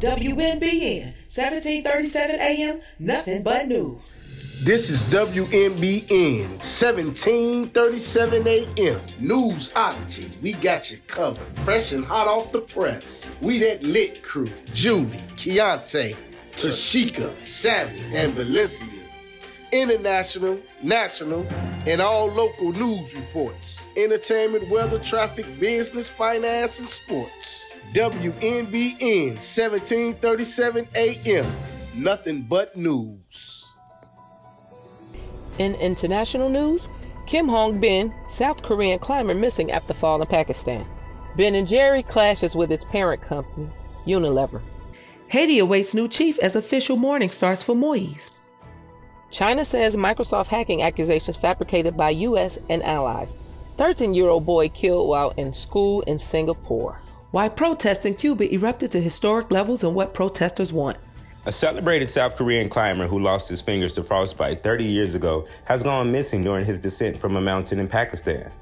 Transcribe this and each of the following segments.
WNBN, 1737 AM, nothing but news. This is WNBN 1737 AM Newsology. We got you covered, fresh and hot off the press. We that lit crew: Julie, Keontae, Tashika, Savvy, and Valencia. International, national, and all local news reports. Entertainment, weather, traffic, business, finance, and sports. WNBN 1737 AM. Nothing but news. In international news, Kim Hong Bin, South Korean climber missing after fall in Pakistan. Ben and Jerry clashes with its parent company, Unilever. Haiti awaits new chief as official mourning starts for Moise. China says Microsoft hacking accusations fabricated by U.S. and allies. 13 year old boy killed while in school in Singapore. Why protests in Cuba erupted to historic levels and what protesters want. A celebrated South Korean climber who lost his fingers to frostbite 30 years ago has gone missing during his descent from a mountain in Pakistan.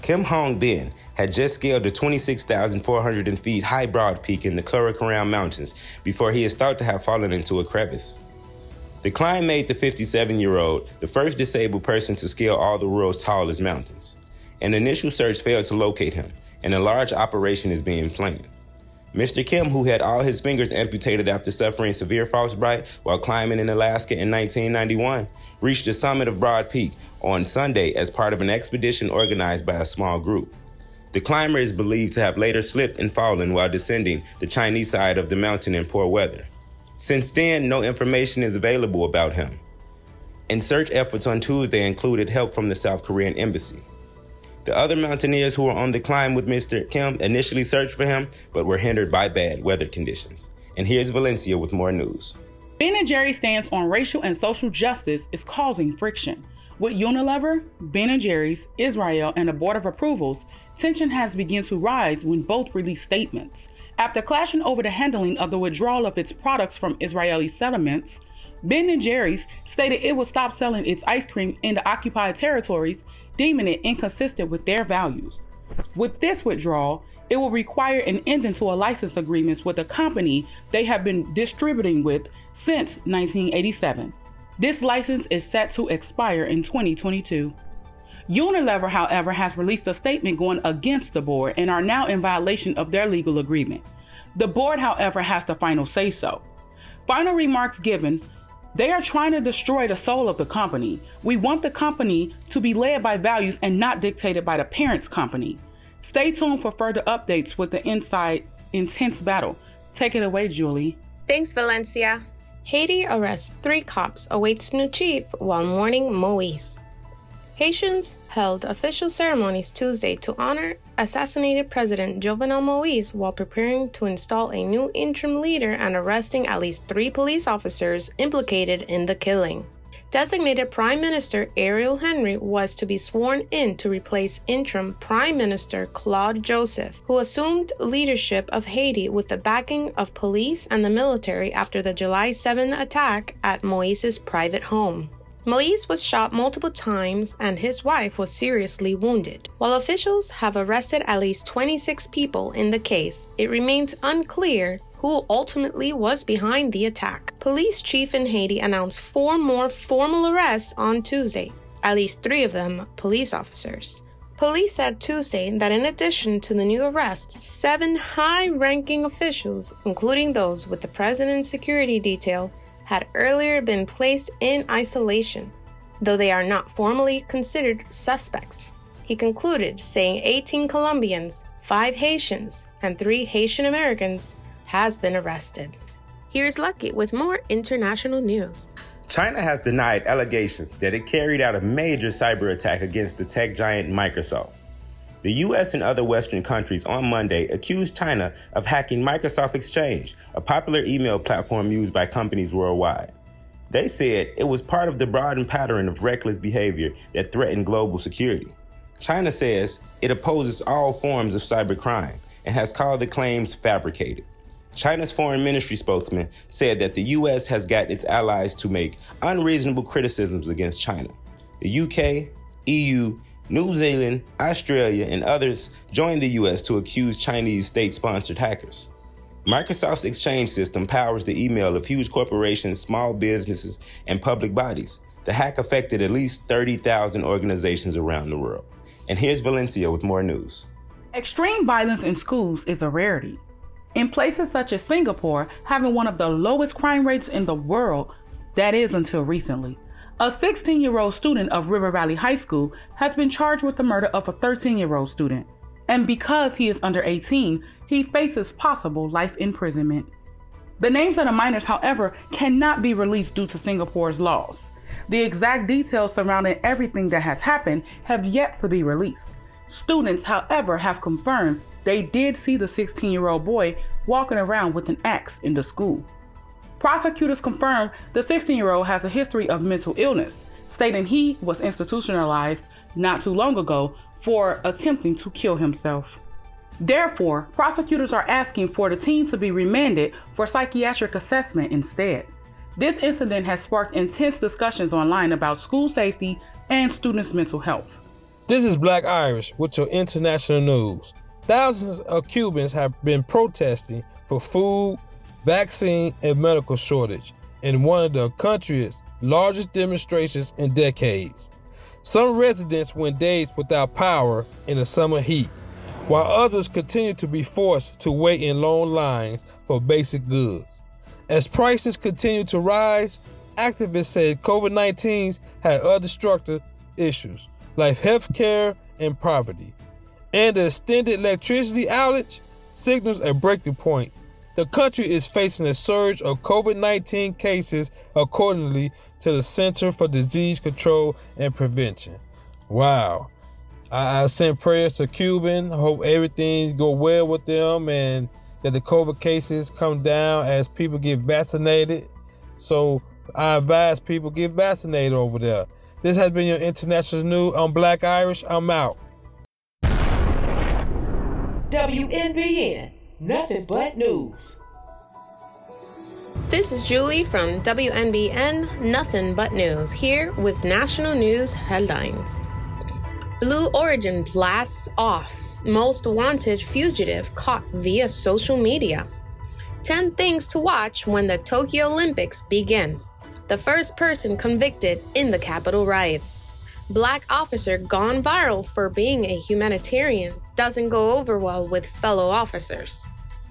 Kim Hong Bin had just scaled the 26,400 feet high broad peak in the Karakoram Mountains before he is thought to have fallen into a crevice. The climb made the 57 year old the first disabled person to scale all the world's tallest mountains. An initial search failed to locate him, and a large operation is being planned. Mr. Kim, who had all his fingers amputated after suffering severe frostbite while climbing in Alaska in 1991, reached the summit of Broad Peak on Sunday as part of an expedition organized by a small group. The climber is believed to have later slipped and fallen while descending the Chinese side of the mountain in poor weather. Since then, no information is available about him. And search efforts on Tuesday included help from the South Korean embassy. The other mountaineers who were on the climb with Mr. Kim initially searched for him, but were hindered by bad weather conditions. And here's Valencia with more news. Ben and Jerry's stance on racial and social justice is causing friction. With Unilever, Ben and Jerry's, Israel, and the Board of Approvals, tension has begun to rise when both released statements. After clashing over the handling of the withdrawal of its products from Israeli settlements, Ben and Jerry's stated it would stop selling its ice cream in the occupied territories deeming it inconsistent with their values. With this withdrawal, it will require an ending to a license agreement with a company they have been distributing with since 1987. This license is set to expire in 2022. Unilever, however, has released a statement going against the board and are now in violation of their legal agreement. The board, however, has the final say so. Final remarks given they are trying to destroy the soul of the company. We want the company to be led by values and not dictated by the parent's company. Stay tuned for further updates with the inside intense battle. Take it away, Julie. Thanks, Valencia. Haiti arrests three cops, awaits new chief while mourning Moise. Haitians held official ceremonies Tuesday to honor assassinated President Jovenel Moise while preparing to install a new interim leader and arresting at least three police officers implicated in the killing. Designated Prime Minister Ariel Henry was to be sworn in to replace interim Prime Minister Claude Joseph, who assumed leadership of Haiti with the backing of police and the military after the July 7 attack at Moise's private home. Moise was shot multiple times and his wife was seriously wounded. While officials have arrested at least 26 people in the case, it remains unclear who ultimately was behind the attack. Police chief in Haiti announced four more formal arrests on Tuesday, at least three of them police officers. Police said Tuesday that in addition to the new arrests, seven high ranking officials, including those with the president's security detail, had earlier been placed in isolation, though they are not formally considered suspects. He concluded, saying 18 Colombians, 5 Haitians, and 3 Haitian Americans has been arrested. Here's Lucky with more international news. China has denied allegations that it carried out a major cyber attack against the tech giant Microsoft. The US and other Western countries on Monday accused China of hacking Microsoft Exchange, a popular email platform used by companies worldwide. They said it was part of the broadened pattern of reckless behavior that threatened global security. China says it opposes all forms of cybercrime and has called the claims fabricated. China's foreign ministry spokesman said that the US has got its allies to make unreasonable criticisms against China. The UK, EU, New Zealand, Australia, and others joined the U.S. to accuse Chinese state sponsored hackers. Microsoft's Exchange system powers the email of huge corporations, small businesses, and public bodies. The hack affected at least 30,000 organizations around the world. And here's Valencia with more news. Extreme violence in schools is a rarity. In places such as Singapore, having one of the lowest crime rates in the world, that is until recently. A 16 year old student of River Valley High School has been charged with the murder of a 13 year old student. And because he is under 18, he faces possible life imprisonment. The names of the minors, however, cannot be released due to Singapore's laws. The exact details surrounding everything that has happened have yet to be released. Students, however, have confirmed they did see the 16 year old boy walking around with an axe in the school. Prosecutors confirmed the 16 year old has a history of mental illness, stating he was institutionalized not too long ago for attempting to kill himself. Therefore, prosecutors are asking for the teen to be remanded for psychiatric assessment instead. This incident has sparked intense discussions online about school safety and students' mental health. This is Black Irish with your international news. Thousands of Cubans have been protesting for food, vaccine, and medical shortage in one of the country's largest demonstrations in decades. Some residents went days without power in the summer heat, while others continued to be forced to wait in long lines for basic goods. As prices continue to rise, activists said COVID 19 had other structural issues like health care and poverty and the extended electricity outage signals a breaking point. The country is facing a surge of COVID 19 cases, accordingly to the Center for Disease Control and Prevention. Wow. I, I send prayers to Cuban. Hope everything go well with them and that the COVID cases come down as people get vaccinated. So I advise people get vaccinated over there. This has been your international news. I'm Black Irish. I'm out. WNBN, nothing but news. This is Julie from WNBN Nothing But News, here with national news headlines. Blue Origin blasts off. Most wanted fugitive caught via social media. 10 things to watch when the Tokyo Olympics begin. The first person convicted in the Capitol riots. Black officer gone viral for being a humanitarian doesn't go over well with fellow officers.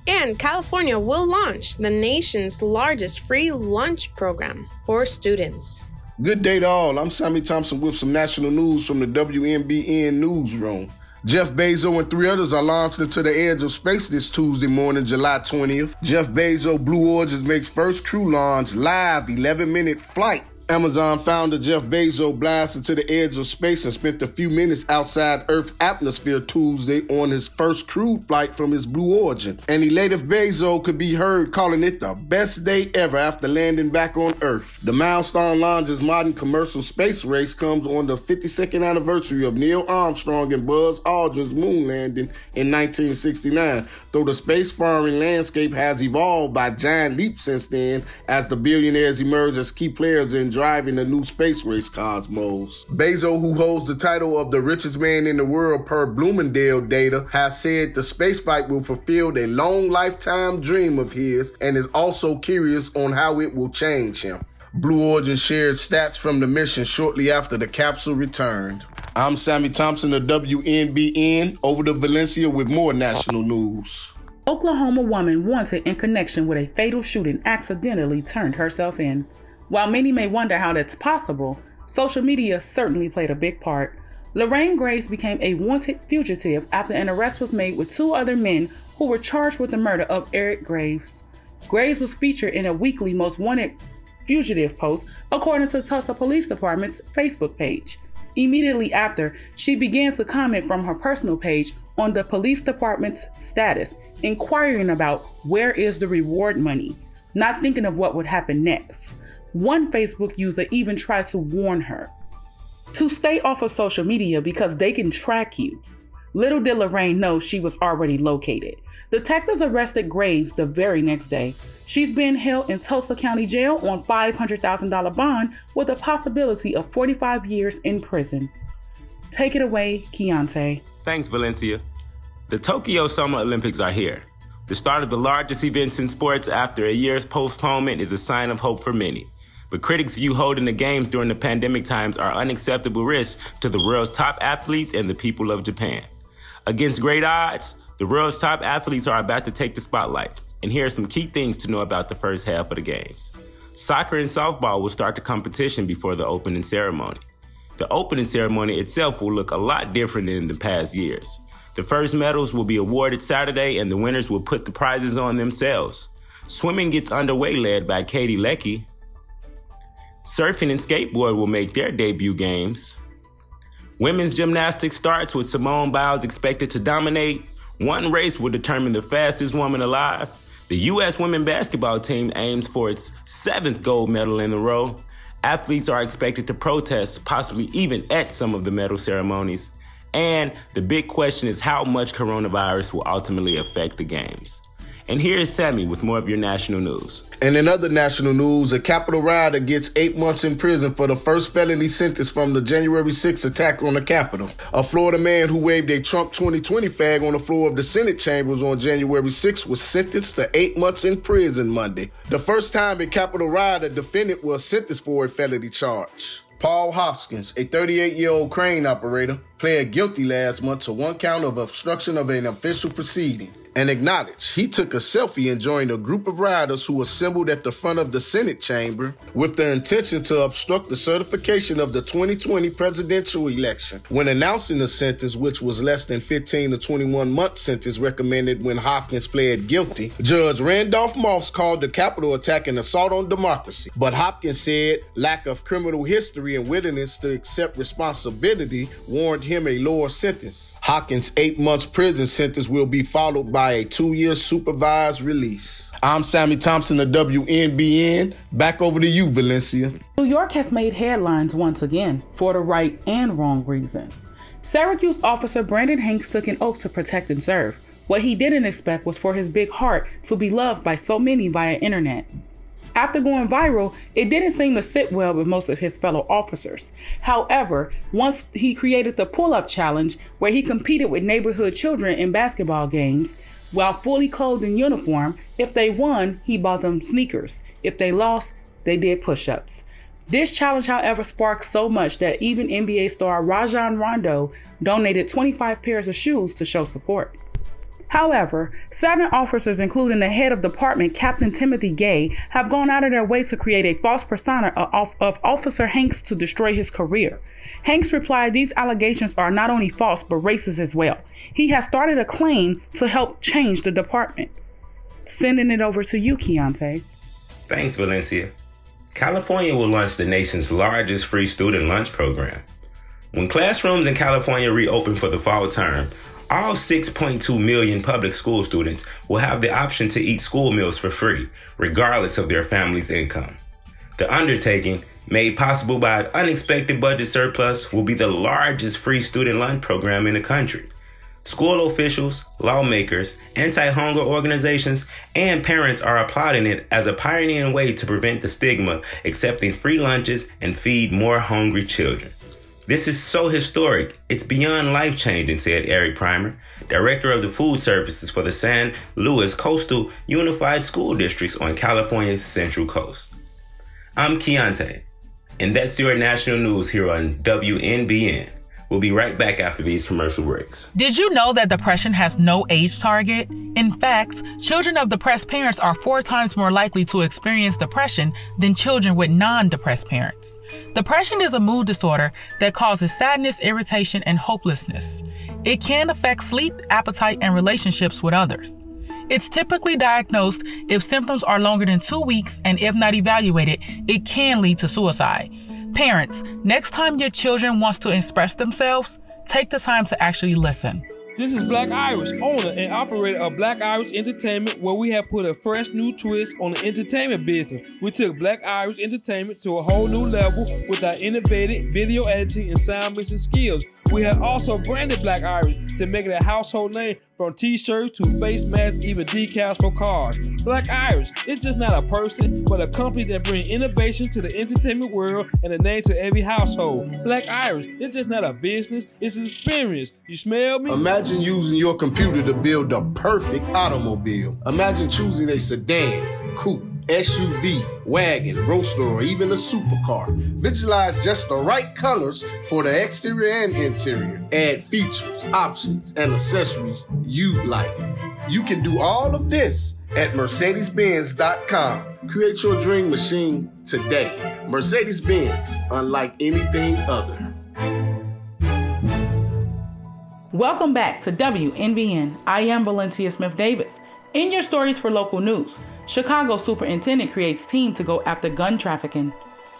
And California will launch the nation's largest free lunch program for students. Good day to all. I'm Sammy Thompson with some national news from the WNBN newsroom. Jeff Bezos and three others are launched into the edge of space this Tuesday morning, July 20th. Jeff Bezos Blue Origin makes first crew launch live 11 minute flight Amazon founder Jeff Bezos blasted to the edge of space and spent a few minutes outside Earth's atmosphere Tuesday on his first crewed flight from his Blue Origin. And elated Bezos could be heard calling it the best day ever after landing back on Earth. The milestone launch's modern commercial space race comes on the 52nd anniversary of Neil Armstrong and Buzz Aldrin's moon landing in 1969, though the space-faring landscape has evolved by giant leaps since then as the billionaires emerge as key players in driving the new space race cosmos. Bezos, who holds the title of the richest man in the world per Bloomingdale data, has said the spaceflight will fulfill a long lifetime dream of his and is also curious on how it will change him. Blue Origin shared stats from the mission shortly after the capsule returned. I'm Sammy Thompson of WNBN, over to Valencia with more national news. Oklahoma woman wanted in connection with a fatal shooting accidentally turned herself in. While many may wonder how that's possible, social media certainly played a big part. Lorraine Graves became a wanted fugitive after an arrest was made with two other men who were charged with the murder of Eric Graves. Graves was featured in a weekly most wanted fugitive post, according to Tulsa Police Department's Facebook page. Immediately after, she began to comment from her personal page on the police department's status, inquiring about where is the reward money, not thinking of what would happen next. One Facebook user even tried to warn her to stay off of social media because they can track you. Little did Lorraine know she was already located. Detectives arrested Graves the very next day. She's being held in Tulsa County Jail on $500,000 bond with a possibility of 45 years in prison. Take it away, Keontae. Thanks, Valencia. The Tokyo Summer Olympics are here. The start of the largest events in sports after a year's postponement is a sign of hope for many. But critics view holding the games during the pandemic times are unacceptable risks to the world's top athletes and the people of Japan. Against great odds, the world's top athletes are about to take the spotlight. And here are some key things to know about the first half of the games. Soccer and softball will start the competition before the opening ceremony. The opening ceremony itself will look a lot different than in the past years. The first medals will be awarded Saturday, and the winners will put the prizes on themselves. Swimming gets underway, led by Katie Ledecky. Surfing and skateboard will make their debut games. Women's gymnastics starts with Simone Biles expected to dominate. One race will determine the fastest woman alive. The U.S. women basketball team aims for its seventh gold medal in a row. Athletes are expected to protest, possibly even at some of the medal ceremonies. And the big question is how much coronavirus will ultimately affect the games. And here's Sammy with more of your national news. And in other national news, a Capitol rioter gets eight months in prison for the first felony sentence from the January 6th attack on the Capitol. A Florida man who waved a Trump 2020 flag on the floor of the Senate chambers on January 6th was sentenced to eight months in prison Monday. The first time a Capitol rioter defendant was sentenced for a felony charge. Paul Hopkins, a 38 year old crane operator, pled guilty last month to one count of obstruction of an official proceeding and acknowledged he took a selfie and joined a group of rioters who assembled at the front of the Senate chamber with the intention to obstruct the certification of the 2020 presidential election. When announcing the sentence, which was less than 15 to 21 month sentence recommended when Hopkins pled guilty, Judge Randolph Moss called the Capitol attack an assault on democracy. But Hopkins said lack of criminal history and willingness to accept responsibility warranted him a lower sentence. Hopkins' eight months prison sentence will be followed by a two year supervised release. I'm Sammy Thompson of WNBN. Back over to you, Valencia. New York has made headlines once again for the right and wrong reason. Syracuse officer Brandon Hanks took an oath to protect and serve. What he didn't expect was for his big heart to be loved by so many via internet. After going viral, it didn't seem to sit well with most of his fellow officers. However, once he created the pull up challenge where he competed with neighborhood children in basketball games, while fully clothed in uniform, if they won, he bought them sneakers. If they lost, they did push ups. This challenge, however, sparked so much that even NBA star Rajon Rondo donated 25 pairs of shoes to show support. However, seven officers, including the head of department, Captain Timothy Gay, have gone out of their way to create a false persona of, of Officer Hanks to destroy his career. Hanks replied these allegations are not only false but racist as well. He has started a claim to help change the department. Sending it over to you, Keontae. Thanks, Valencia. California will launch the nation's largest free student lunch program. When classrooms in California reopen for the fall term, all 6.2 million public school students will have the option to eat school meals for free, regardless of their family's income. The undertaking, made possible by an unexpected budget surplus, will be the largest free student lunch program in the country. School officials, lawmakers, anti hunger organizations, and parents are applauding it as a pioneering way to prevent the stigma, accepting free lunches and feed more hungry children. This is so historic, it's beyond life changing, said Eric Primer, director of the food services for the San Luis Coastal Unified School Districts on California's Central Coast. I'm Keontae, and that's your national news here on WNBN. We'll be right back after these commercial breaks. Did you know that depression has no age target? In fact, children of depressed parents are four times more likely to experience depression than children with non depressed parents. Depression is a mood disorder that causes sadness, irritation, and hopelessness. It can affect sleep, appetite, and relationships with others. It's typically diagnosed if symptoms are longer than two weeks, and if not evaluated, it can lead to suicide. Parents, next time your children wants to express themselves, take the time to actually listen. This is Black Irish, owner and operator of Black Irish Entertainment, where we have put a fresh new twist on the entertainment business. We took Black Irish Entertainment to a whole new level with our innovative video editing and sound mixing skills. We have also branded Black Irish to make it a household name from t-shirts to face masks, even decals for cars. Black Irish, it's just not a person, but a company that brings innovation to the entertainment world and a name to every household. Black Irish, it's just not a business, it's an experience. You smell me? Imagine using your computer to build the perfect automobile. Imagine choosing a sedan, coupe, SUV, wagon, roadster, or even a supercar. Visualize just the right colors for the exterior and interior. Add features, options, and accessories you like. You can do all of this at Mercedes-Benz.com. Create your dream machine today. Mercedes-Benz, unlike anything other. Welcome back to WNBN. I am Valencia Smith Davis. In your stories for local news, Chicago superintendent creates team to go after gun trafficking.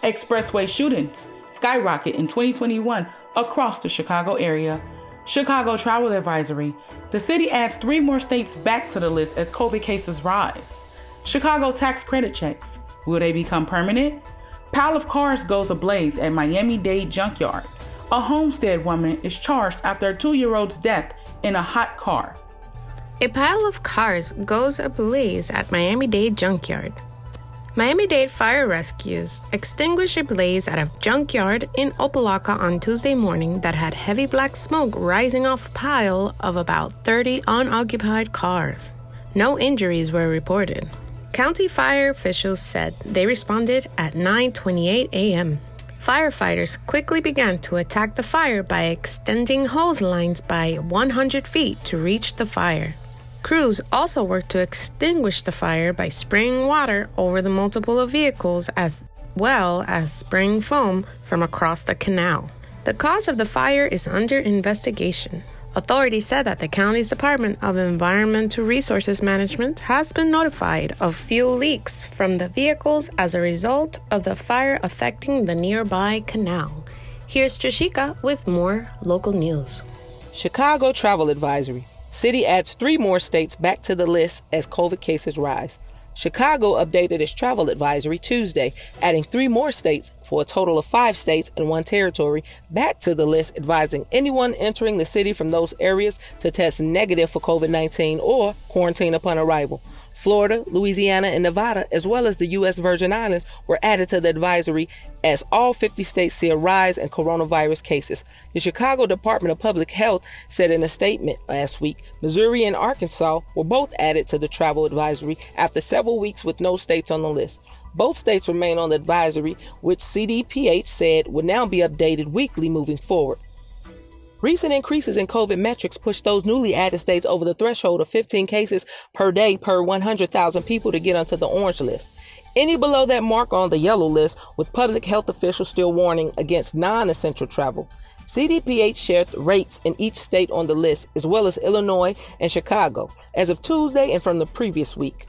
Expressway shootings skyrocket in 2021 across the Chicago area. Chicago travel advisory. The city adds three more states back to the list as COVID cases rise. Chicago tax credit checks. Will they become permanent? Pile of cars goes ablaze at Miami Dade junkyard. A Homestead woman is charged after a two year old's death in a hot car. A pile of cars goes ablaze at Miami Dade junkyard. Miami Dade Fire Rescues extinguished a blaze at a junkyard in Opa-locka on Tuesday morning that had heavy black smoke rising off a pile of about 30 unoccupied cars. No injuries were reported. County fire officials said they responded at 9:28 a.m. Firefighters quickly began to attack the fire by extending hose lines by 100 feet to reach the fire. Crews also worked to extinguish the fire by spraying water over the multiple vehicles as well as spraying foam from across the canal. The cause of the fire is under investigation. Authorities said that the county's Department of Environmental Resources Management has been notified of fuel leaks from the vehicles as a result of the fire affecting the nearby canal. Here's Trishika with more local news. Chicago Travel Advisory. City adds three more states back to the list as COVID cases rise. Chicago updated its travel advisory Tuesday, adding three more states for a total of five states and one territory back to the list, advising anyone entering the city from those areas to test negative for COVID 19 or quarantine upon arrival. Florida, Louisiana, and Nevada, as well as the U.S. Virgin Islands, were added to the advisory as all 50 states see a rise in coronavirus cases. The Chicago Department of Public Health said in a statement last week Missouri and Arkansas were both added to the travel advisory after several weeks with no states on the list. Both states remain on the advisory, which CDPH said would now be updated weekly moving forward. Recent increases in COVID metrics pushed those newly added states over the threshold of 15 cases per day per 100,000 people to get onto the orange list. Any below that mark on the yellow list, with public health officials still warning against non essential travel. CDPH shared rates in each state on the list, as well as Illinois and Chicago, as of Tuesday and from the previous week.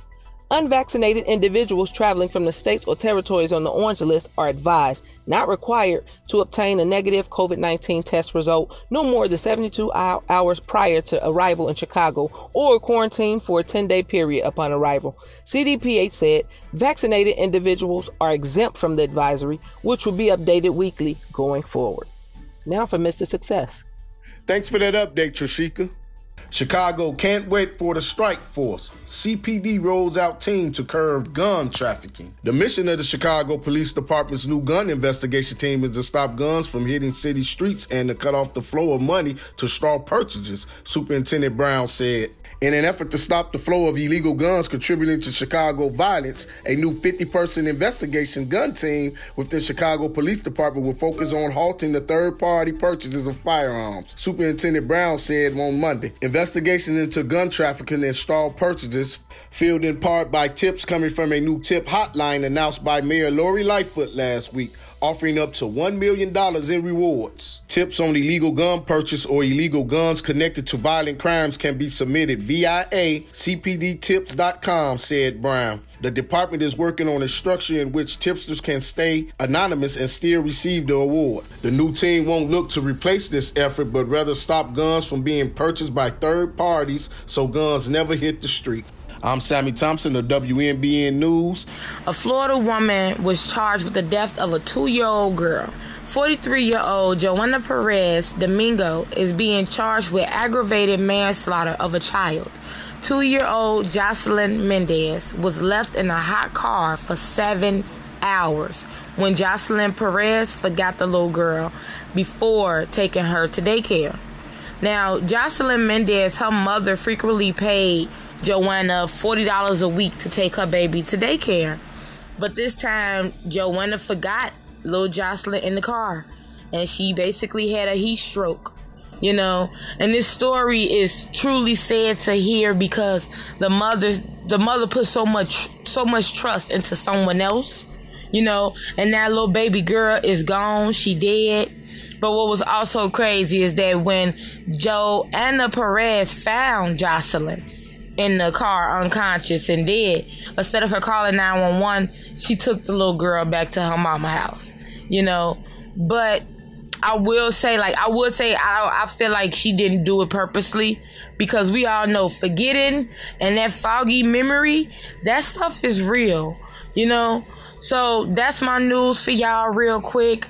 Unvaccinated individuals traveling from the states or territories on the orange list are advised, not required, to obtain a negative COVID 19 test result no more than 72 hours prior to arrival in Chicago or quarantine for a 10 day period upon arrival. CDPH said vaccinated individuals are exempt from the advisory, which will be updated weekly going forward. Now for Mr. Success. Thanks for that update, Trishika. Chicago can't wait for the strike force. CPD rolls out team to curb gun trafficking. The mission of the Chicago Police Department's new gun investigation team is to stop guns from hitting city streets and to cut off the flow of money to straw purchases, Superintendent Brown said. In an effort to stop the flow of illegal guns contributing to Chicago violence, a new 50 person investigation gun team with the Chicago Police Department will focus on halting the third party purchases of firearms. Superintendent Brown said on Monday. Investigation into gun trafficking and straw purchases, fueled in part by tips coming from a new tip hotline announced by Mayor Lori Lightfoot last week offering up to $1 million in rewards. Tips on illegal gun purchase or illegal guns connected to violent crimes can be submitted via cpdtips.com, said Brown. The department is working on a structure in which tipsters can stay anonymous and still receive the award. The new team won't look to replace this effort, but rather stop guns from being purchased by third parties so guns never hit the street. I'm Sammy Thompson of WNBN News. A Florida woman was charged with the death of a two year old girl. 43 year old Joanna Perez Domingo is being charged with aggravated manslaughter of a child. Two year old Jocelyn Mendez was left in a hot car for seven hours when Jocelyn Perez forgot the little girl before taking her to daycare. Now, Jocelyn Mendez, her mother frequently paid Joanna $40 a week to take her baby to daycare. But this time, Joanna forgot little Jocelyn in the car, and she basically had a heat stroke. You know, and this story is truly sad to hear because the mother, the mother put so much, so much trust into someone else. You know, and that little baby girl is gone. She dead. But what was also crazy is that when Joanna Perez found Jocelyn in the car unconscious and dead, instead of her calling 911, she took the little girl back to her mama house, you know. But I will say, like, I would say, I, I feel like she didn't do it purposely because we all know forgetting and that foggy memory, that stuff is real, you know. So that's my news for y'all, real quick.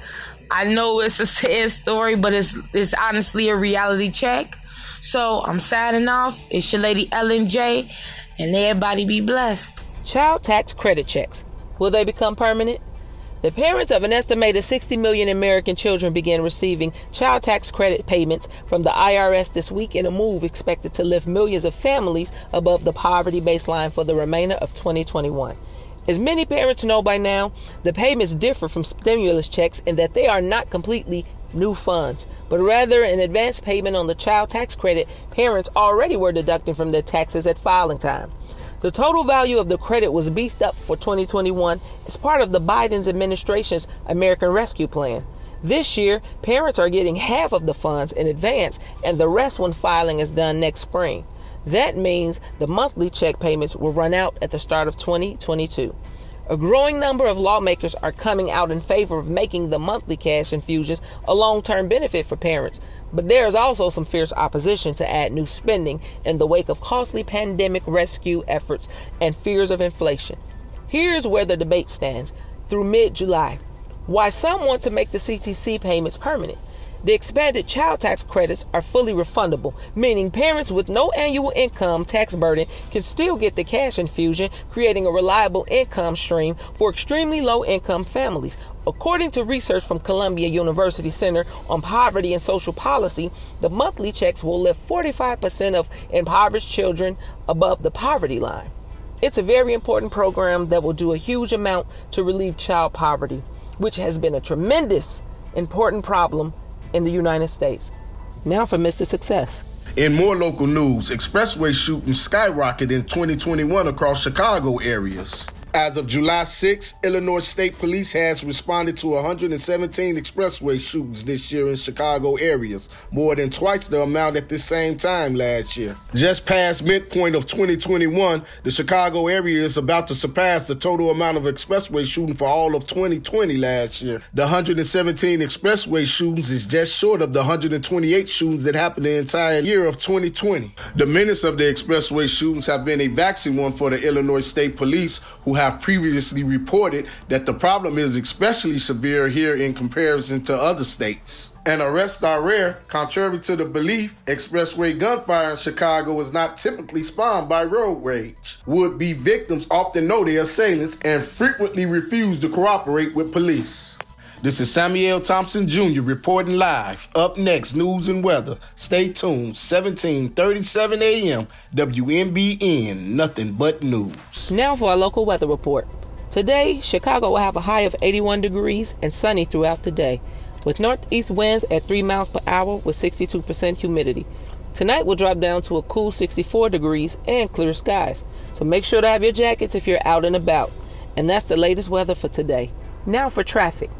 I know it's a sad story, but it's it's honestly a reality check. So I'm signing off. It's your lady Ellen J, and everybody be blessed. Child tax credit checks. Will they become permanent? The parents of an estimated 60 million American children began receiving child tax credit payments from the IRS this week in a move expected to lift millions of families above the poverty baseline for the remainder of 2021. As many parents know by now, the payments differ from stimulus checks in that they are not completely new funds, but rather an advance payment on the child tax credit parents already were deducting from their taxes at filing time. The total value of the credit was beefed up for 2021 as part of the Biden administration's American Rescue Plan. This year, parents are getting half of the funds in advance and the rest when filing is done next spring. That means the monthly check payments will run out at the start of 2022. A growing number of lawmakers are coming out in favor of making the monthly cash infusions a long term benefit for parents, but there is also some fierce opposition to add new spending in the wake of costly pandemic rescue efforts and fears of inflation. Here's where the debate stands through mid July. Why some want to make the CTC payments permanent. The expanded child tax credits are fully refundable, meaning parents with no annual income tax burden can still get the cash infusion, creating a reliable income stream for extremely low income families. According to research from Columbia University Center on Poverty and Social Policy, the monthly checks will lift 45% of impoverished children above the poverty line. It's a very important program that will do a huge amount to relieve child poverty, which has been a tremendous important problem in the United States. Now for Mr. Success. In more local news, expressway shootings skyrocketed in 2021 across Chicago areas. As of July 6, Illinois State Police has responded to 117 expressway shootings this year in Chicago areas, more than twice the amount at the same time last year. Just past midpoint of 2021, the Chicago area is about to surpass the total amount of expressway shooting for all of 2020 last year. The 117 expressway shootings is just short of the 128 shootings that happened the entire year of 2020. The menace of the expressway shootings have been a vaccine one for the Illinois State Police, who have previously reported that the problem is especially severe here in comparison to other states. And arrests are rare, contrary to the belief expressway gunfire in Chicago is not typically spawned by road rage. Would be victims often know their assailants and frequently refuse to cooperate with police. This is Samuel Thompson Jr. reporting live. Up next, news and weather. Stay tuned. 1737 a.m. WNBN. Nothing but news. Now for our local weather report. Today, Chicago will have a high of 81 degrees and sunny throughout the day, with northeast winds at 3 miles per hour with 62% humidity. Tonight will drop down to a cool 64 degrees and clear skies, so make sure to have your jackets if you're out and about. And that's the latest weather for today. Now for traffic.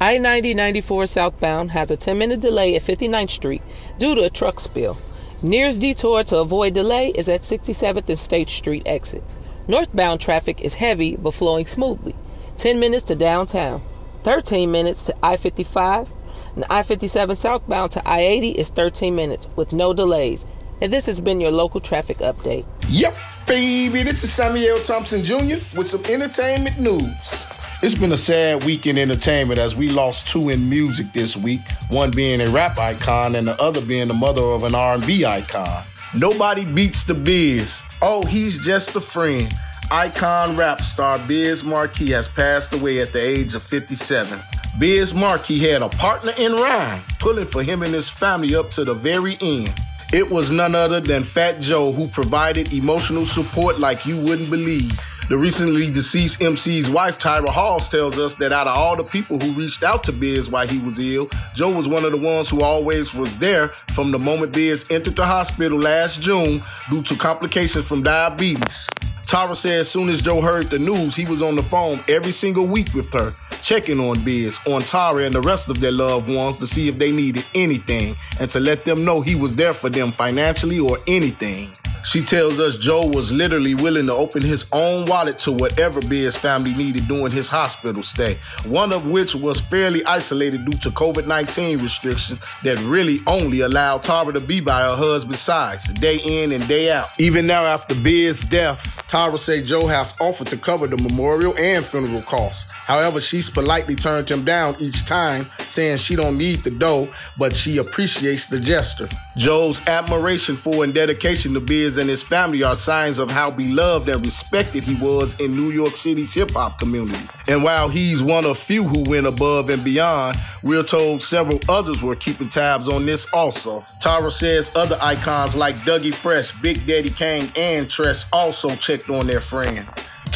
I 90 94 southbound has a 10 minute delay at 59th Street due to a truck spill. Nearest detour to avoid delay is at 67th and State Street exit. Northbound traffic is heavy but flowing smoothly. 10 minutes to downtown, 13 minutes to I 55, and I 57 southbound to I 80 is 13 minutes with no delays. And this has been your local traffic update. Yep, baby, this is Samuel Thompson Jr. with some entertainment news. It's been a sad week in entertainment as we lost two in music this week, one being a rap icon and the other being the mother of an R&B icon. Nobody beats the Biz. Oh, he's just a friend. Icon rap star Biz Markie has passed away at the age of 57. Biz Markie had a partner in rhyme, pulling for him and his family up to the very end. It was none other than Fat Joe who provided emotional support like you wouldn't believe. The recently deceased MC's wife, Tyra Halls, tells us that out of all the people who reached out to Biz while he was ill, Joe was one of the ones who always was there from the moment Biz entered the hospital last June due to complications from diabetes. Tyra said as soon as Joe heard the news, he was on the phone every single week with her, checking on Biz, on Tyra and the rest of their loved ones to see if they needed anything and to let them know he was there for them financially or anything. She tells us Joe was literally willing to open his own wallet to whatever Biz family needed during his hospital stay, one of which was fairly isolated due to COVID 19 restrictions that really only allowed Tara to be by her husband's side, day in and day out. Even now, after Biz's death, Tara said Joe has offered to cover the memorial and funeral costs. However, she's politely turned him down each time, saying she don't need the dough, but she appreciates the gesture. Joe's admiration for and dedication to Biz and his family are signs of how beloved and respected he was in New York City's hip hop community. And while he's one of few who went above and beyond, we're told several others were keeping tabs on this also. Tara says other icons like Dougie Fresh, Big Daddy Kane, and Tresh also checked on their friend.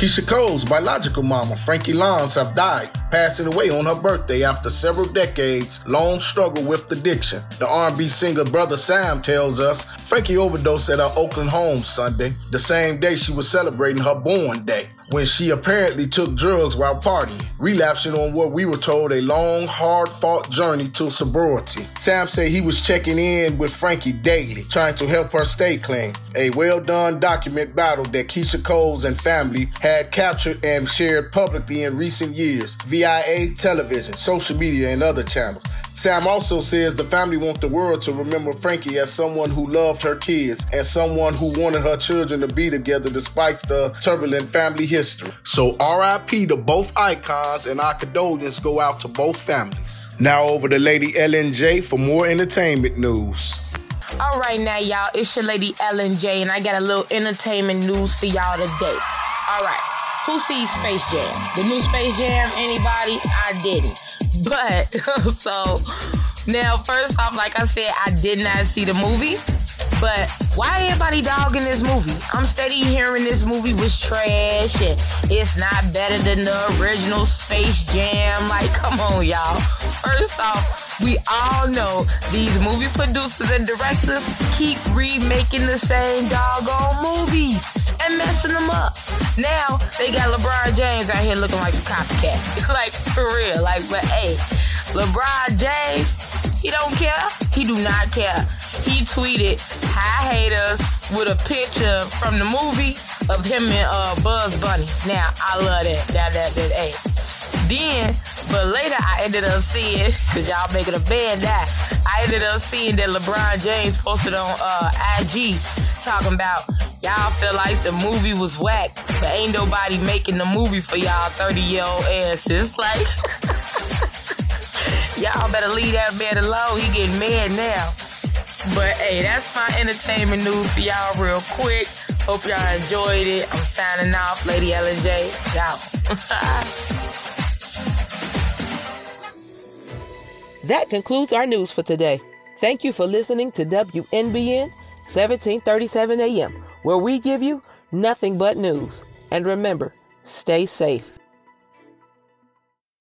Keyshia Cole's biological mama, Frankie Lons, have died, passing away on her birthday after several decades long struggle with addiction. The R&B singer Brother Sam tells us Frankie overdosed at her Oakland home Sunday, the same day she was celebrating her born day when she apparently took drugs while partying, relapsing on what we were told a long, hard fought journey to sobriety. Sam said he was checking in with Frankie daily, trying to help her stay clean. A well done document battle that Keyshia Coles and family had captured and shared publicly in recent years via television, social media, and other channels. Sam also says the family want the world to remember Frankie as someone who loved her kids and someone who wanted her children to be together despite the turbulent family history. So RIP to both icons and our condolences go out to both families. Now over to Lady Ellen J for more entertainment news. All right, now, y'all, it's your lady Ellen J, and I got a little entertainment news for y'all today. All right, who sees Space Jam? The new Space Jam? Anybody? I didn't. But so now, first off, like I said, I did not see the movie. But why everybody dogging this movie? I'm steady hearing this movie was trash and it's not better than the original Space Jam. Like, come on, y'all. First off, we all know these movie producers and directors keep remaking the same doggone movies and messing them up. Now they got LeBron James out here looking like a copycat. like for real. Like, but hey, LeBron James, he don't care. He do not care. He tweeted, "Hi haters," with a picture from the movie of him and uh, Bugs Bunny. Now I love that. That that that. Hey. Then, but later I ended up seeing, cause y'all making a band now, I ended up seeing that LeBron James posted on uh, IG talking about y'all feel like the movie was whack, but ain't nobody making the movie for y'all 30 year old asses. Like, y'all better leave that man alone. He getting mad now. But hey, that's my entertainment news for y'all real quick. Hope y'all enjoyed it. I'm signing off, Lady Ellen J. Y'all. That concludes our news for today. Thank you for listening to WNBN 1737 AM, where we give you nothing but news. And remember, stay safe.